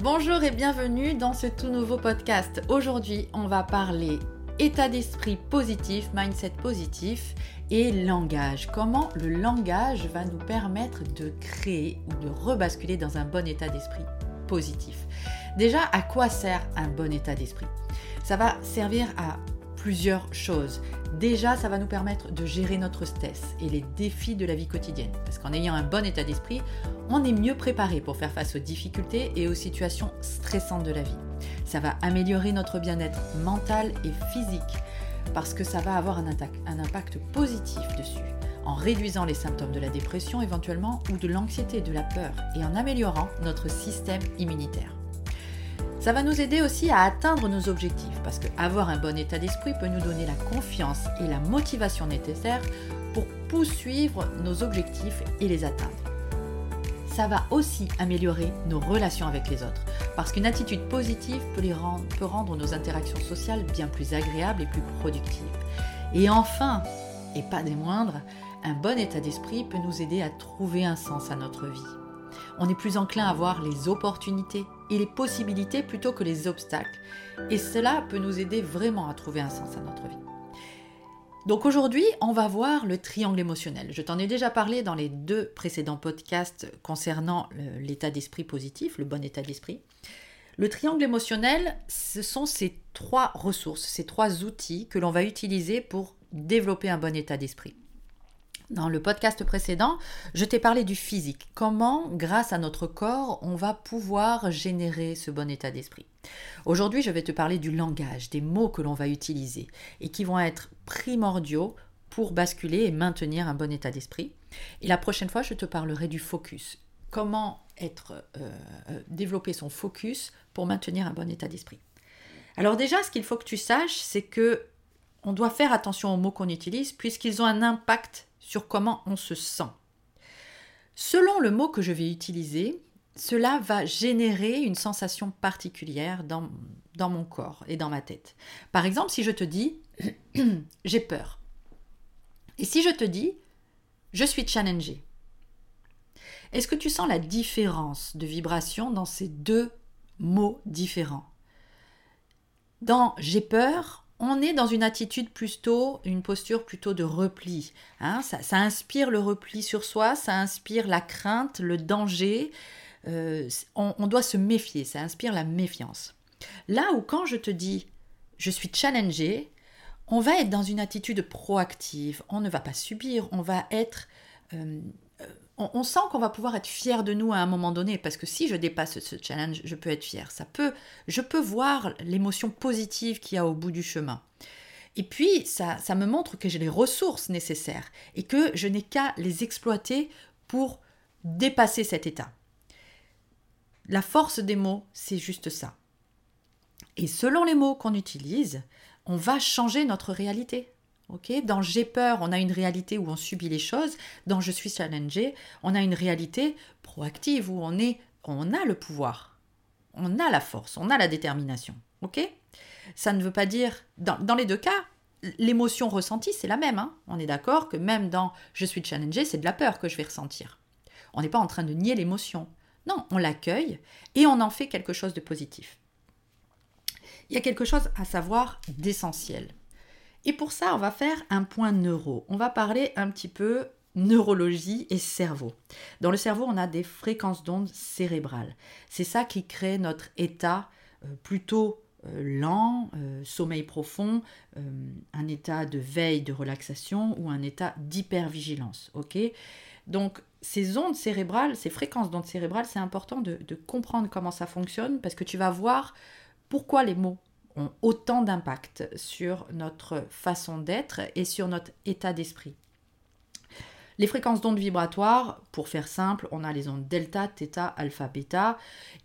Bonjour et bienvenue dans ce tout nouveau podcast. Aujourd'hui, on va parler état d'esprit positif, mindset positif et langage. Comment le langage va nous permettre de créer ou de rebasculer dans un bon état d'esprit positif? Déjà, à quoi sert un bon état d'esprit? Ça va servir à plusieurs choses. Déjà, ça va nous permettre de gérer notre stress et les défis de la vie quotidienne. Parce qu'en ayant un bon état d'esprit, on est mieux préparé pour faire face aux difficultés et aux situations stressantes de la vie. Ça va améliorer notre bien-être mental et physique parce que ça va avoir un impact, positif dessus en réduisant les symptômes de la dépression éventuellement ou de l'anxiété, de la peur et en améliorant notre système immunitaire. Ça va nous aider aussi à atteindre nos objectifs parce qu'avoir un bon état d'esprit peut nous donner la confiance et la motivation nécessaires pour poursuivre nos objectifs et les atteindre. Ça va aussi améliorer nos relations avec les autres parce qu'une attitude positive peut, rendre, peut rendre nos interactions sociales bien plus agréables et plus productives. Et enfin, et pas des moindres, un bon état d'esprit peut nous aider à trouver un sens à notre vie on est plus enclin à voir les opportunités et les possibilités plutôt que les obstacles. Et cela peut nous aider vraiment à trouver un sens à notre vie. Donc aujourd'hui, on va voir le triangle émotionnel. Je t'en ai déjà parlé dans les deux précédents podcasts concernant l'état d'esprit positif, le bon état d'esprit. Le triangle émotionnel, ce sont ces trois ressources, ces trois outils que l'on va utiliser pour développer un bon état d'esprit. Dans le podcast précédent, je t'ai parlé du physique. Comment, grâce à notre corps, on va pouvoir générer ce bon état d'esprit? Aujourd'hui, je vais te parler du langage, des mots que l'on va utiliser et qui vont être primordiaux pour basculer et maintenir un bon état d'esprit. Et la prochaine fois, je te parlerai du focus. Comment être euh, euh, développer son focus pour maintenir un bon état d'esprit. Alors déjà, ce qu'il faut que tu saches, c'est que on doit faire attention aux mots qu'on utilise puisqu'ils ont un impact sur comment on se sent. Selon le mot que je vais utiliser, cela va générer une sensation particulière dans, mon corps et dans ma tête. Par exemple, si je te dis j'ai peur. Et si je te dis je suis challengé. Est-ce que tu sens la différence de vibration dans ces deux mots différents? Dans j'ai peur, on est dans une attitude plutôt, une posture plutôt de repli. Hein. ça, inspire le repli sur soi, ça inspire la crainte, le danger. Euh, on, doit se méfier, ça inspire la méfiance. Là où quand je te dis je suis challengé, on va être dans une attitude proactive, on ne va pas subir, on va être euh, on, sent qu'on va pouvoir être fier de nous à un moment donné, parce que si je dépasse ce challenge, je peux être fier. Ça peut, je peux voir l'émotion positive qu'il y a au bout du chemin. Et puis, ça, ça me montre que j'ai les ressources nécessaires et que je n'ai qu'à les exploiter pour dépasser cet état. La force des mots, c'est juste ça. Et selon les mots qu'on utilise, on va changer notre réalité dans j'ai peur, on a une réalité où on subit les choses. Dans je suis challengé, on a une réalité proactive où on est, on a le pouvoir, on a la force, on a la détermination. Ok? Ça ne veut pas dire, dans, les deux cas, l'émotion ressentie c'est la même. Hein. on est d'accord que même dans je suis challengé, c'est de la peur que je vais ressentir. On n'est pas en train de nier l'émotion. Non, on l'accueille et on en fait quelque chose de positif. Il y a quelque chose à savoir d'essentiel. Et pour ça, on va faire un point neuro. On va parler un petit peu neurologie et cerveau. Dans le cerveau, on a des fréquences d'ondes cérébrales. C'est ça qui crée notre état euh, plutôt euh, lent, euh, sommeil profond, un état de veille, de relaxation ou un état d'hypervigilance. Ok? Donc, ces ondes cérébrales, ces fréquences d'ondes cérébrales, c'est important de comprendre comment ça fonctionne parce que tu vas voir pourquoi les mots ont autant d'impact sur notre façon d'être et sur notre état d'esprit. Les fréquences d'ondes vibratoires, pour faire simple, on a les ondes delta, theta, alpha, bêta.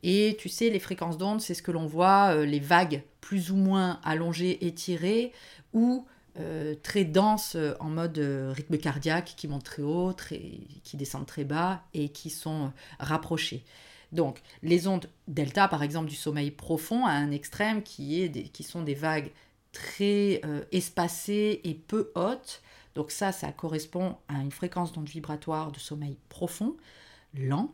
Et tu sais, les fréquences d'ondes, c'est ce que l'on voit, euh, les vagues plus ou moins allongées, étirées, ou euh, très denses euh, en mode rythme cardiaque qui montent très haut, qui descendent très bas et qui sont rapprochées. Donc, les ondes delta, par exemple, du sommeil profond à un extrême qui, est qui sont des vagues très euh, espacées et peu hautes. Donc ça, ça correspond à une fréquence d'onde vibratoire de sommeil profond, lent.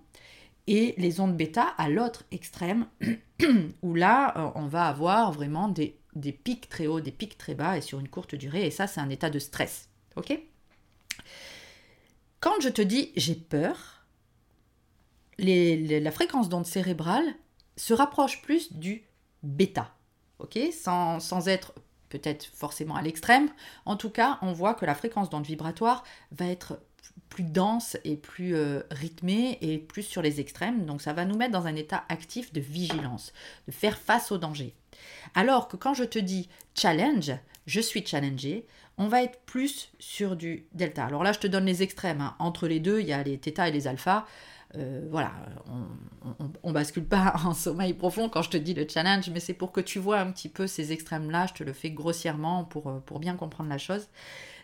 et les ondes bêta à l'autre extrême, où là, euh, on va avoir vraiment des, des, pics très hauts, des pics très bas, et sur une courte durée, et ça, c'est un état de stress. Ok? Quand je te dis j'ai peur, la fréquence d'onde cérébrale se rapproche plus du bêta, sans, être peut-être forcément à l'extrême. En tout cas, on voit que la fréquence d'onde vibratoire va être plus dense et plus euh, rythmée et plus sur les extrêmes. Donc ça va nous mettre dans un état actif de vigilance, de faire face au danger. Alors que quand je te dis challenge, je suis challengé, on va être plus sur du delta. Alors là, je te donne les extrêmes. Hein. Entre les deux, il y a les θ et les alpha. Euh, voilà, on, bascule pas en sommeil profond quand je te dis le challenge, mais c'est pour que tu vois un petit peu ces extrêmes-là. Je te le fais grossièrement pour, euh, pour bien comprendre la chose.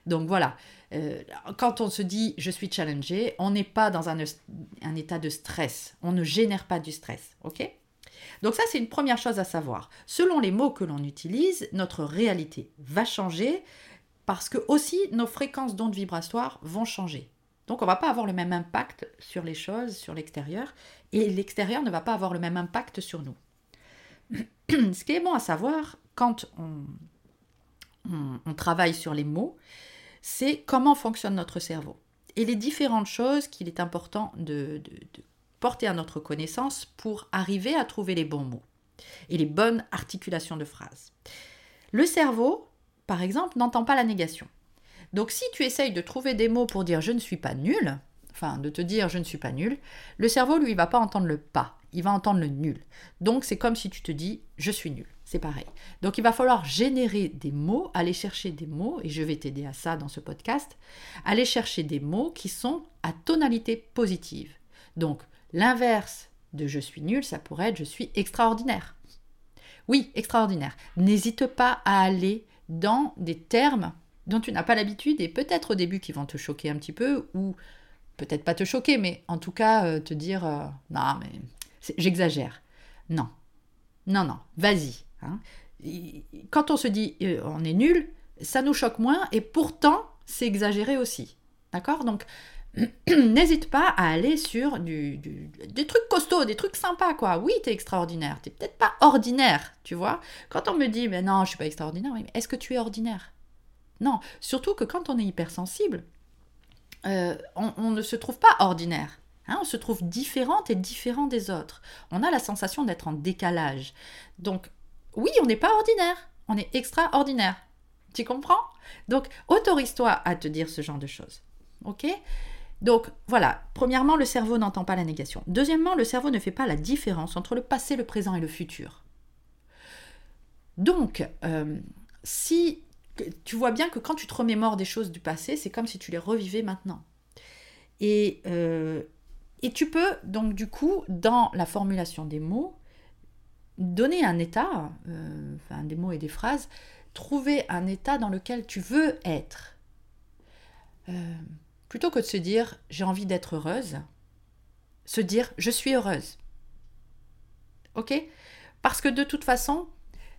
Donc voilà, euh, quand on se dit je suis challengé, on n'est pas dans un, un, état de stress. On ne génère pas du stress. OK? Donc ça, c'est une première chose à savoir. Selon les mots que l'on utilise, notre réalité va changer parce que aussi nos fréquences d'ondes vibratoires vont changer. Donc on ne va pas avoir le même impact sur les choses, sur l'extérieur, et l'extérieur ne va pas avoir le même impact sur nous. Ce qui est bon à savoir quand on, travaille sur les mots, c'est comment fonctionne notre cerveau et les différentes choses qu'il est important de, porter à notre connaissance pour arriver à trouver les bons mots et les bonnes articulations de phrases. Le cerveau, par exemple, n'entend pas la négation. Donc si tu essayes de trouver des mots pour dire je ne suis pas nul, enfin de te dire je ne suis pas nul, le cerveau lui va pas entendre le pas, il va entendre le nul. Donc c'est comme si tu te dis je suis nul, c'est pareil. Donc il va falloir générer des mots, aller chercher des mots, et je vais t'aider à ça dans ce podcast, aller chercher des mots qui sont à tonalité positive. Donc l'inverse de je suis nul, ça pourrait être je suis extraordinaire. Oui, extraordinaire. N'hésite pas à aller dans des termes dont tu n'as pas l'habitude et peut-être au début qui vont te choquer un petit peu ou peut-être pas te choquer, mais en tout cas euh, te dire euh, non mais j'exagère. Non, non, non, vas-y. Hein. Quand on se dit euh, on est nul, ça nous choque moins et pourtant c'est exagéré aussi. D'accord? Donc n'hésite pas à aller sur du, des trucs costauds, des trucs sympas, quoi. Oui, t'es extraordinaire. T'es peut-être pas ordinaire, tu vois? Quand on me dit, mais non, je suis pas extraordinaire, mais est-ce que tu es ordinaire? Non, surtout que quand on est hypersensible, euh, on, ne se trouve pas ordinaire. Hein, on se trouve différente et différent des autres. On a la sensation d'être en décalage. Donc, oui, on n'est pas ordinaire, on est extraordinaire. Tu comprends? Donc, autorise-toi à te dire ce genre de choses. Ok? Donc voilà, premièrement, le cerveau n'entend pas la négation. Deuxièmement, le cerveau ne fait pas la différence entre le passé, le présent et le futur. Donc, euh, si tu vois bien que quand tu te remémores des choses du passé, c'est comme si tu les revivais maintenant. Et, euh, et tu peux donc du coup, dans la formulation des mots, donner un état, euh, enfin des mots et des phrases, trouver un état dans lequel tu veux être. Euh, plutôt que de se dire j'ai envie d'être heureuse, se dire je suis heureuse. Ok? Parce que de toute façon,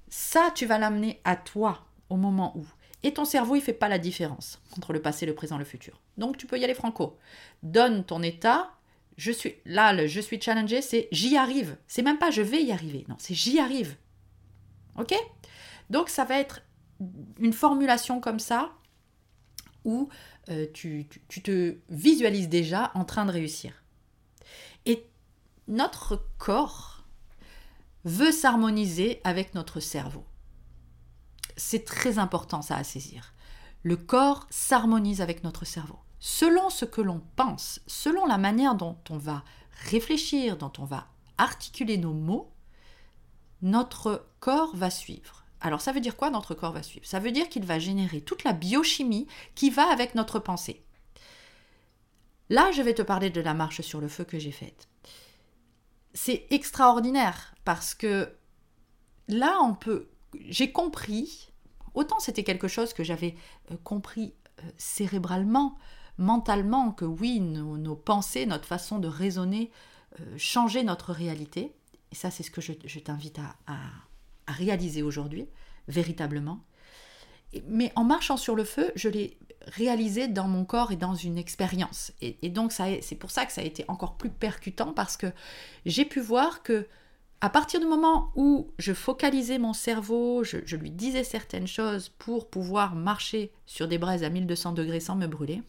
ça, tu vas l'amener à toi au moment où. Et ton cerveau, il fait pas la différence entre le passé, le présent, le futur. Donc tu peux y aller franco. Donne ton état. Je suis là, le je suis challengé, c'est j'y arrive. C'est même pas je vais y arriver. Non, c'est j'y arrive. Ok? Donc ça va être une formulation comme ça où euh, tu, tu te visualises déjà en train de réussir. Et notre corps veut s'harmoniser avec notre cerveau. C'est très important ça à saisir. Le corps s'harmonise avec notre cerveau. Selon ce que l'on pense, selon la manière dont on va réfléchir, dont on va articuler nos mots, notre corps va suivre. Alors ça veut dire quoi notre corps va suivre? Ça veut dire qu'il va générer toute la biochimie qui va avec notre pensée. Là, je vais te parler de la marche sur le feu que j'ai faite. C'est extraordinaire parce que là, on peut j'ai compris, autant c'était quelque chose que j'avais euh, compris euh, cérébralement, mentalement, que oui, nos, pensées, notre façon de raisonner euh, changeaient notre réalité. Et ça, c'est ce que je, t'invite à, réaliser aujourd'hui, véritablement. mais en marchant sur le feu, je l'ai réalisé dans mon corps et dans une expérience. Et, donc c'est pour ça que ça a été encore plus percutant parce que j'ai pu voir que à partir du moment où je focalisais mon cerveau, je, lui disais certaines choses pour pouvoir marcher sur des braises à 1200 degrés sans me brûler,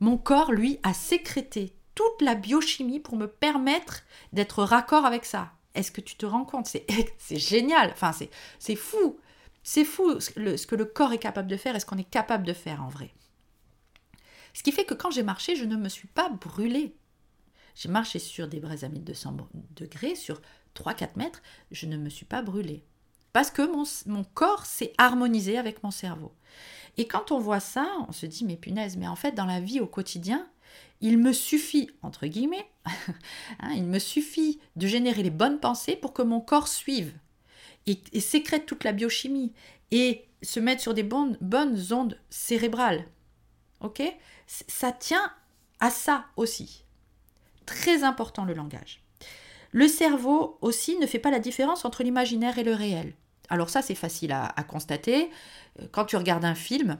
mon corps, lui, a sécrété toute la biochimie pour me permettre d'être raccord avec ça. Est-ce que tu te rends compte? C'est génial, enfin c'est fou. C'est fou ce que le corps est capable de faire et ce qu'on est capable de faire en vrai. Ce qui fait que quand j'ai marché, je ne me suis pas brûlée. J'ai marché sur des braises à 1200 degrés, sur 3-4 mètres, je ne me suis pas brûlée. Parce que mon, corps s'est harmonisé avec mon cerveau. Et quand on voit ça, on se dit, mais punaise, mais en fait, dans la vie au quotidien, il me suffit, entre guillemets, hein, il me suffit de générer les bonnes pensées pour que mon corps suive et, sécrète toute la biochimie et se mettre sur des bonnes, bonnes ondes cérébrales. Ok? Ça tient à ça aussi. Important le langage. Le cerveau aussi ne fait pas la différence entre l'imaginaire et le réel. Alors ça, c'est facile à, constater. Euh, quand tu regardes un film,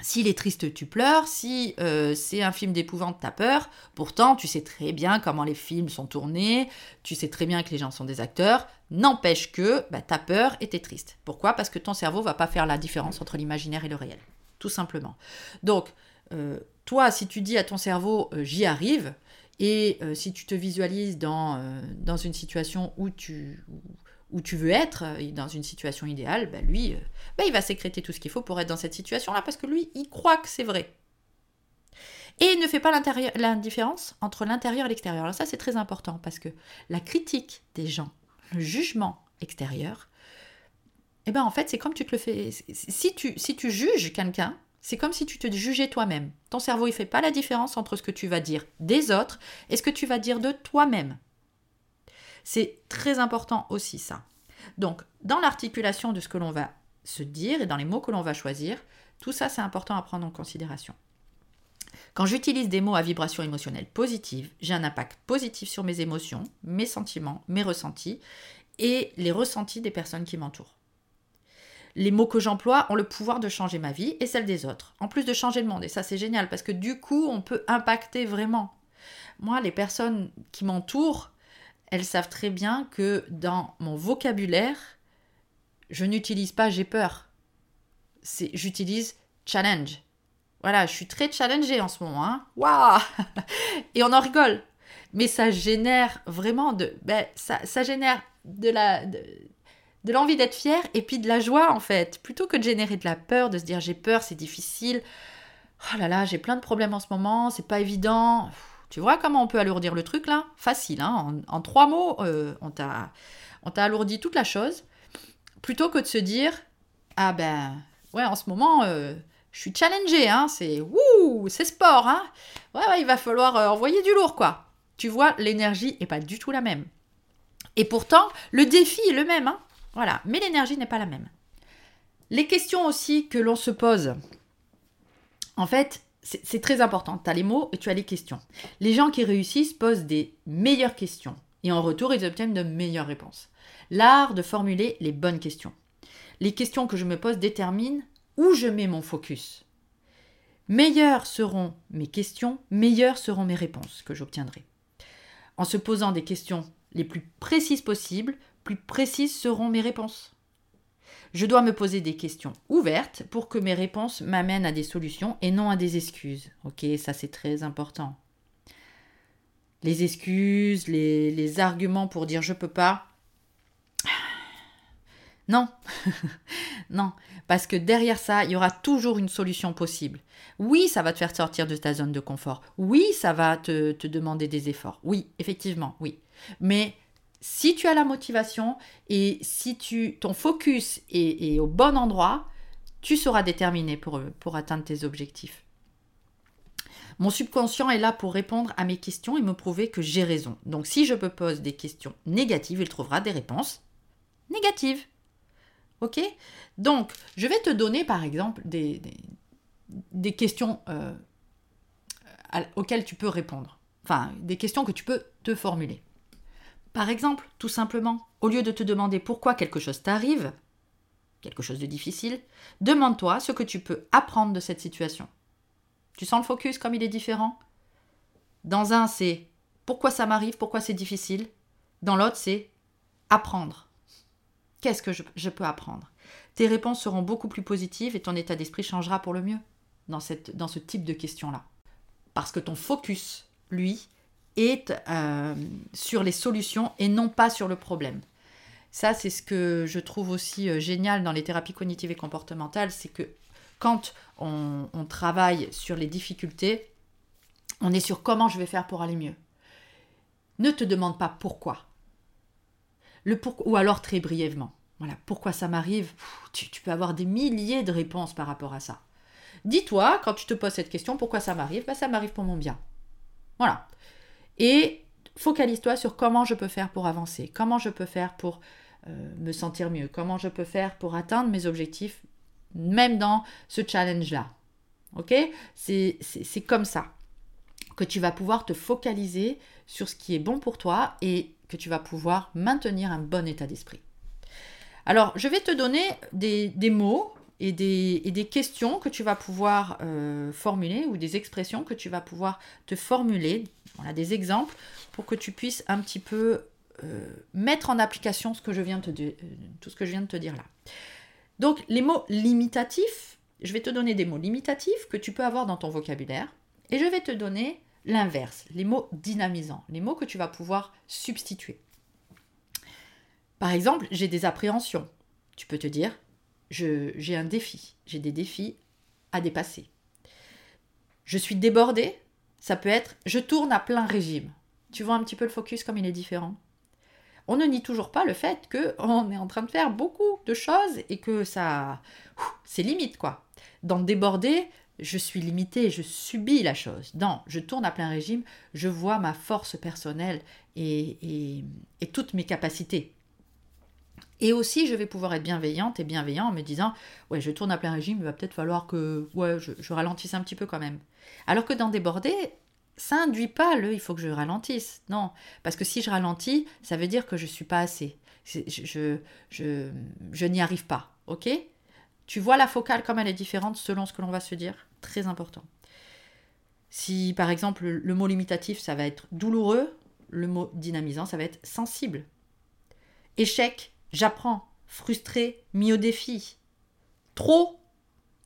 s'il est triste, tu pleures. Si euh, c'est un film d'épouvante, t'as peur. Pourtant, tu sais très bien comment les films sont tournés. Tu sais très bien que les gens sont des acteurs. N'empêche que bah, t'as peur et t'es triste. Pourquoi? Parce que ton cerveau va pas faire la différence entre l'imaginaire et le réel. Tout simplement. Donc, euh, toi, si tu dis à ton cerveau j'y arrive, et si tu te visualises dans, dans une situation où tu, veux être, euh, dans une situation idéale, bah, lui, euh, bah, il va sécréter tout ce qu'il faut pour être dans cette situation-là, parce que lui, il croit que c'est vrai. Et il ne fait pas la différence entre l'intérieur et l'extérieur. Alors ça, c'est très important, parce que la critique des gens, le jugement extérieur, eh ben en fait, c'est comme tu te le fais. Si tu, si tu juges quelqu'un, c'est comme si tu te jugeais toi-même. Ton cerveau, il fait pas la différence entre ce que tu vas dire des autres et ce que tu vas dire de toi-même. C'est très important aussi ça. Donc, dans l'articulation de ce que l'on va se dire et dans les mots que l'on va choisir, tout ça c'est important à prendre en considération. Quand j'utilise des mots à vibration émotionnelle positive, j'ai un impact positif sur mes émotions, mes sentiments, mes ressentis et les ressentis des personnes qui m'entourent. Les mots que j'emploie ont le pouvoir de changer ma vie et celle des autres, en plus de changer le monde. Et ça c'est génial parce que du coup on peut impacter vraiment. Moi, les personnes qui m'entourent, elles savent très bien que dans mon vocabulaire, je n'utilise pas j'ai peur. C'est j'utilise challenge. Voilà, je suis très challengée en ce moment. Hein. Waouh Et on en rigole. Mais ça génère vraiment de. Ben, ça, génère de la. De l'envie d'être fier et puis de la joie en fait. Plutôt que de générer de la peur, de se dire j'ai peur, c'est difficile. Oh là là, j'ai plein de problèmes en ce moment, c'est pas évident. Tu vois comment on peut alourdir le truc là? Facile, hein en, trois mots, euh, on t'a alourdi toute la chose. Plutôt que de se dire Ah ben, ouais, en ce moment, euh, je suis challengé, hein, c'est wouh, c'est sport, hein ouais, ouais, il va falloir euh, envoyer du lourd, quoi. Tu vois, l'énergie n'est pas du tout la même. Et pourtant, le défi est le même, hein voilà, mais l'énergie n'est pas la même. Les questions aussi que l'on se pose, en fait, c'est très important. Tu as les mots et tu as les questions. Les gens qui réussissent posent des meilleures questions et en retour, ils obtiennent de meilleures réponses. L'art de formuler les bonnes questions. Les questions que je me pose déterminent où je mets mon focus. Meilleures seront mes questions, meilleures seront mes réponses que j'obtiendrai. En se posant des questions les plus précises possibles, plus précises seront mes réponses. Je dois me poser des questions ouvertes pour que mes réponses m'amènent à des solutions et non à des excuses. Ok, ça c'est très important. Les excuses, les, arguments pour dire je peux pas. Non, non, parce que derrière ça, il y aura toujours une solution possible. Oui, ça va te faire sortir de ta zone de confort. Oui, ça va te, te demander des efforts. Oui, effectivement, oui. Mais si tu as la motivation et si tu, ton focus est, au bon endroit, tu seras déterminé pour, atteindre tes objectifs. Mon subconscient est là pour répondre à mes questions et me prouver que j'ai raison. Donc si je me pose des questions négatives, il trouvera des réponses négatives. Ok? Donc, je vais te donner par exemple des, des, questions euh, auxquelles tu peux répondre. Enfin, des questions que tu peux te formuler. Par exemple, tout simplement, au lieu de te demander pourquoi quelque chose t'arrive, quelque chose de difficile, demande-toi ce que tu peux apprendre de cette situation. Tu sens le focus comme il est différent? Dans un, c'est pourquoi ça m'arrive, pourquoi c'est difficile. Dans l'autre, c'est apprendre. Qu'est-ce que je, peux apprendre? Tes réponses seront beaucoup plus positives et ton état d'esprit changera pour le mieux dans, dans ce type de questions-là. Parce que ton focus, lui, est euh, sur les solutions et non pas sur le problème. Ça, c'est ce que je trouve aussi euh, génial dans les thérapies cognitives et comportementales, c'est que quand on, travaille sur les difficultés, on est sur comment je vais faire pour aller mieux. Ne te demande pas pourquoi. Le ou alors très brièvement. Voilà, pourquoi ça m'arrive? Tu, peux avoir des milliers de réponses par rapport à ça. Dis-toi, quand tu te poses cette question, pourquoi ça m'arrive? Ben, Ça m'arrive pour mon bien. Voilà. Et focalise-toi sur comment je peux faire pour avancer, comment je peux faire pour euh, me sentir mieux, comment je peux faire pour atteindre mes objectifs, même dans ce challenge-là. Ok? C'est comme ça que tu vas pouvoir te focaliser sur ce qui est bon pour toi et que tu vas pouvoir maintenir un bon état d'esprit. Alors, je vais te donner des, mots et des, questions que tu vas pouvoir euh, formuler ou des expressions que tu vas pouvoir te formuler. Voilà des exemples pour que tu puisses un petit peu euh, mettre en application euh, tout ce que je viens de te dire là. Donc les mots limitatifs, je vais te donner des mots limitatifs que tu peux avoir dans ton vocabulaire et je vais te donner l'inverse, les mots dynamisants, les mots que tu vas pouvoir substituer. Par exemple, j'ai des appréhensions. Tu peux te dire, j'ai un défi, j'ai des défis à dépasser. Je suis débordée, ça peut être je tourne à plein régime. Tu vois un petit peu le focus comme il est différent? On ne nie toujours pas le fait qu'on est en train de faire beaucoup de choses et que ça. C'est limite, quoi. Dans déborder, je suis limité, je subis la chose. Dans je tourne à plein régime, je vois ma force personnelle et, toutes mes capacités. Et aussi, je vais pouvoir être bienveillante et bienveillant en me disant Ouais, je tourne à plein régime, il va peut-être falloir que ouais, je, je, ralentisse un petit peu quand même. Alors que dans déborder, ça induit pas le il faut que je ralentisse. Non, parce que si je ralentis, ça veut dire que je suis pas assez. Je, je, je, n'y arrive pas. Ok? Tu vois la focale comme elle est différente selon ce que l'on va se dire? Très important. Si par exemple le mot limitatif, ça va être douloureux, le mot dynamisant, ça va être sensible. Échec, j'apprends. Frustré, mis au défi. Trop,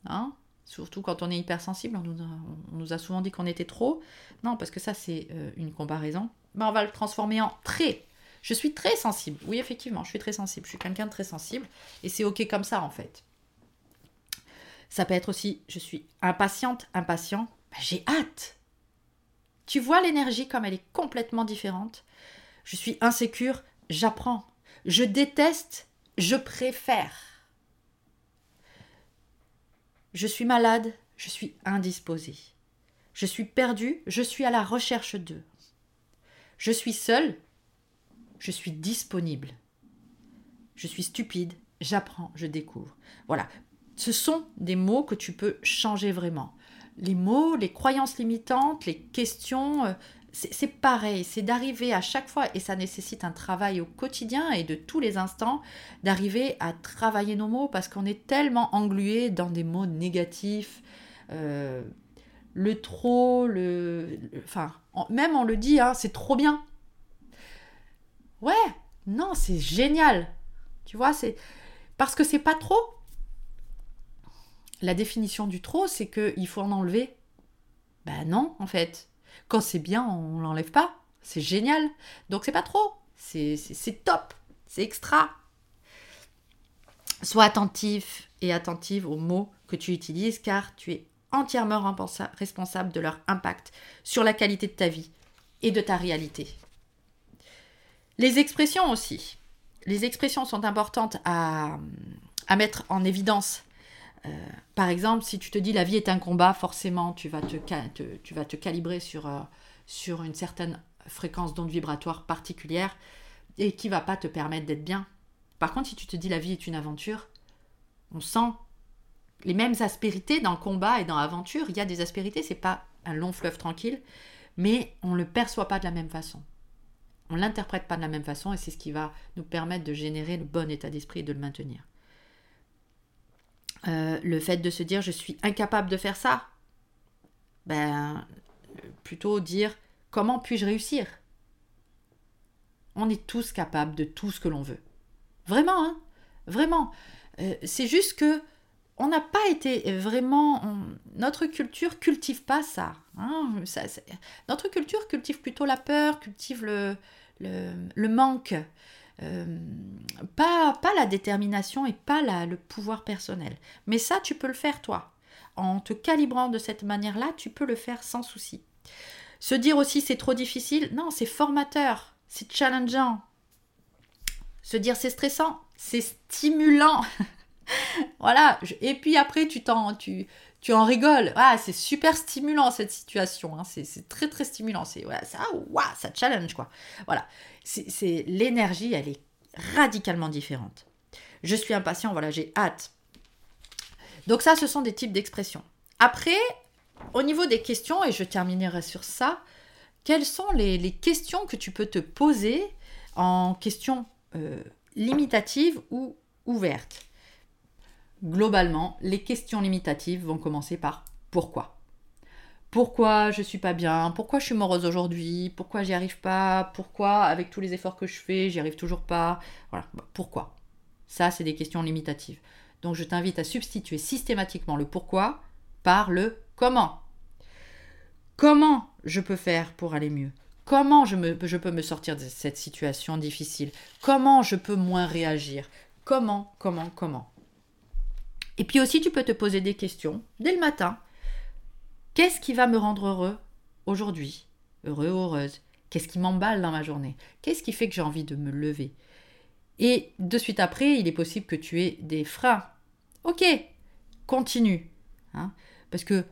hein? Surtout quand on est hypersensible, on nous a, souvent dit qu'on était trop. Non, parce que ça, c'est euh, une comparaison. Ben, on va le transformer en très. Je suis très sensible. Oui, effectivement, je suis très sensible. Je suis quelqu'un de très sensible. Et c'est OK comme ça, en fait. Ça peut être aussi, je suis impatiente, impatient. Ben, j'ai hâte. Tu vois l'énergie comme elle est complètement différente. Je suis insécure, j'apprends. Je déteste, je préfère. Je suis malade, je suis indisposée. Je suis perdu, je suis à la recherche d'eux. Je suis seul, je suis disponible. Je suis stupide, j'apprends, je découvre. Voilà, ce sont des mots que tu peux changer vraiment. Les mots, les croyances limitantes, les questions, euh, c'est pareil, c'est d'arriver à chaque fois, et ça nécessite un travail au quotidien et de tous les instants, d'arriver à travailler nos mots parce qu'on est tellement englué dans des mots négatifs. Euh, le trop, le. Même on le dit, hein, c'est trop bien. Ouais, non, c'est génial. Tu vois, c'est. Parce que c'est pas trop. La définition du trop, c'est qu'il faut en enlever. Ben non, en fait. Quand c'est bien, on l'enlève pas. C'est génial. Donc c'est pas trop. C'est top. C'est extra. Sois attentif et attentive aux mots que tu utilises car tu es entièrement responsable de leur impact sur la qualité de ta vie et de ta réalité. Les expressions aussi. Les expressions sont importantes à, à mettre en évidence par exemple, si tu te dis la vie est un combat, forcément, tu vas te, calibrer sur, euh, sur une certaine fréquence d'onde vibratoire particulière et qui va pas te permettre d'être bien. Par contre, si tu te dis la vie est une aventure, on sent les mêmes aspérités dans le combat et dans l'aventure. Il y a des aspérités, c'est pas un long fleuve tranquille, mais on ne le perçoit pas de la même façon. On l'interprète pas de la même façon et c'est ce qui va nous permettre de générer le bon état d'esprit et de le maintenir. Euh, le fait de se dire je suis incapable de faire ça, ben plutôt dire comment puis-je réussir? On est tous capables de tout ce que l'on veut. Vraiment, hein? Vraiment. Euh, c'est juste que on n'a pas été vraiment. notre culture cultive pas ça. Hein, notre culture cultive plutôt la peur, cultive le, le, manque. Euh, pas, pas la détermination et pas le pouvoir personnel. Mais ça, tu peux le faire toi. En te calibrant de cette manière-là, tu peux le faire sans souci. Se dire aussi c'est trop difficile, non, c'est formateur, c'est challengeant. Se dire c'est stressant, c'est stimulant. voilà. Et puis après, tu t'en, tu, tu en rigoles. Ah, c'est super stimulant cette situation. Hein. C'est très très stimulant. C'est ça, ça challenge quoi. Voilà. C'est l'énergie, elle est radicalement différente. Je suis impatient. Voilà, j'ai hâte. Donc ça, ce sont des types d'expressions. Après, au niveau des questions, et je terminerai sur ça, quelles sont les, questions que tu peux te poser en questions euh, limitatives ou ouvertes globalement, les questions limitatives vont commencer par pourquoi. Pourquoi je suis pas bien? Pourquoi je suis morose aujourd'hui? Pourquoi j'y arrive pas? Pourquoi, avec tous les efforts que je fais, j'y arrive toujours pas? Voilà, bah, pourquoi? Ça, c'est des questions limitatives. Donc, je t'invite à substituer systématiquement le pourquoi par le comment. Comment je peux faire pour aller mieux? Comment je, je peux me sortir de cette situation difficile? Comment je peux moins réagir? Comment, comment, comment? Et puis aussi, tu peux te poser des questions dès le matin. Qu'est-ce qui va me rendre heureux aujourd'hui? Heureux ou heureuse Qu'est-ce qui m'emballe dans ma journée? Qu'est-ce qui fait que j'ai envie de me lever? Et de suite après, il est possible que tu aies des freins. Ok, continue. Hein Parce que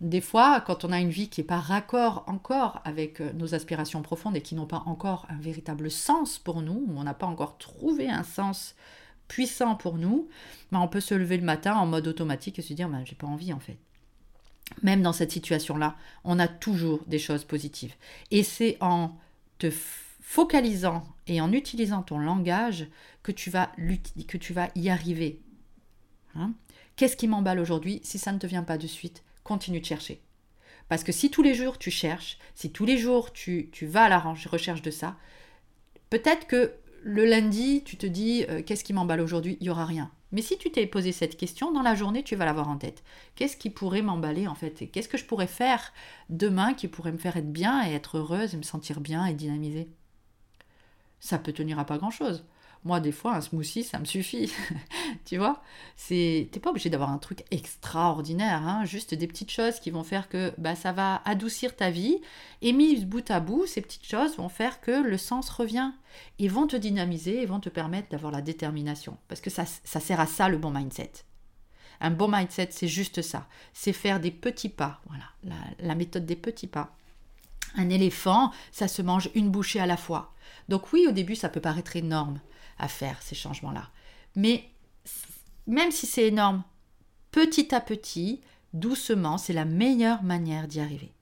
des fois, quand on a une vie qui n'est pas raccord encore avec euh, nos aspirations profondes et qui n'ont pas encore un véritable sens pour nous, on n'a pas encore trouvé un sens puissant pour nous, ben, on peut se lever le matin en mode automatique et se dire ben, j'ai pas envie en fait. Même dans cette situation-là, on a toujours des choses positives. Et c'est en te focalisant et en utilisant ton langage que tu vas, que tu vas y arriver. Hein? Qu'est-ce qui m'emballe aujourd'hui? Si ça ne te vient pas de suite, continue de chercher. Parce que si tous les jours tu cherches, si tous les jours tu, tu vas à la recherche de ça, peut-être que le lundi, tu te dis euh, qu'est-ce qui m'emballe aujourd'hui? Il n'y aura rien. Mais si tu t'es posé cette question, dans la journée, tu vas l'avoir en tête. Qu'est-ce qui pourrait m'emballer en fait? Qu'est-ce que je pourrais faire demain qui pourrait me faire être bien et être heureuse et me sentir bien et dynamisée? Ça peut tenir à pas grand-chose. Moi, des fois, un smoothie, ça me suffit. tu vois? T'es pas obligé d'avoir un truc extraordinaire, hein. juste des petites choses qui vont faire que bah, ça va adoucir ta vie. Et mis bout à bout, ces petites choses vont faire que le sens revient. Et vont te dynamiser et vont te permettre d'avoir la détermination. Parce que ça, ça sert à ça, le bon mindset. Un bon mindset, c'est juste ça. C'est faire des petits pas. Voilà, la méthode des petits pas. Un éléphant, ça se mange une bouchée à la fois. Donc oui, au début, ça peut paraître énorme à faire ces changements-là. Mais même si c'est énorme, petit à petit, doucement, c'est la meilleure manière d'y arriver.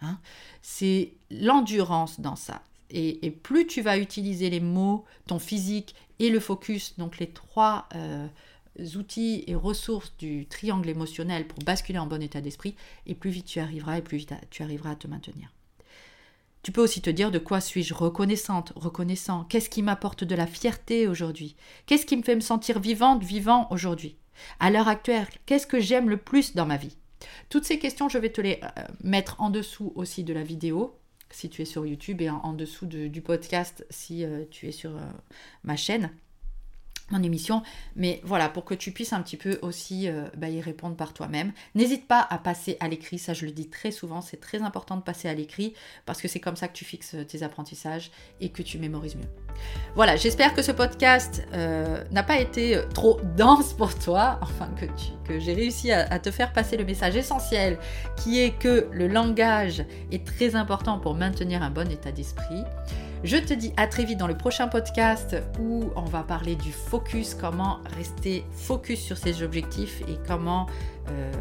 Hein. c'est l'endurance dans ça. Et, plus tu vas utiliser les mots, ton physique et le focus, donc les trois euh, outils et ressources du triangle émotionnel pour basculer en bon état d'esprit, et plus vite tu arriveras et plus vite tu arriveras à te maintenir. Tu peux aussi te dire de quoi suis-je reconnaissante, reconnaissant. Qu'est-ce qui m'apporte de la fierté aujourd'hui? Qu'est-ce qui me fait me sentir vivante, vivant aujourd'hui? À l'heure actuelle, qu'est-ce que j'aime le plus dans ma vie? Toutes ces questions, je vais te les euh, mettre en dessous aussi de la vidéo, si tu es sur YouTube, et en, dessous du podcast, si euh, tu es sur euh, ma chaîne mon émission, mais voilà, pour que tu puisses un petit peu aussi euh, bah, y répondre par toi-même. N'hésite pas à passer à l'écrit, ça je le dis très souvent, c'est très important de passer à l'écrit parce que c'est comme ça que tu fixes tes apprentissages et que tu mémorises mieux. Voilà, j'espère que ce podcast euh, n'a pas été euh, trop dense pour toi, enfin que j'ai réussi à te faire passer le message essentiel qui est que le langage est très important pour maintenir un bon état d'esprit. Je te dis à très vite dans le prochain podcast où on va parler du focus, comment rester focus sur ses objectifs et comment euh,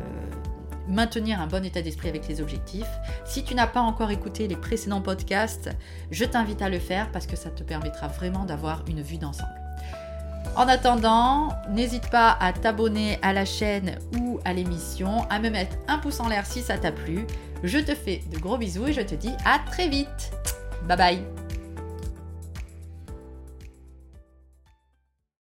maintenir un bon état d'esprit avec les objectifs. Si tu n'as pas encore écouté les précédents podcasts, je t'invite à le faire parce que ça te permettra vraiment d'avoir une vue d'ensemble. En attendant, n'hésite pas à t'abonner à la chaîne ou à l'émission, à me mettre un pouce en l'air si ça t'a plu. Je te fais de gros bisous et je te dis à très vite. Bye bye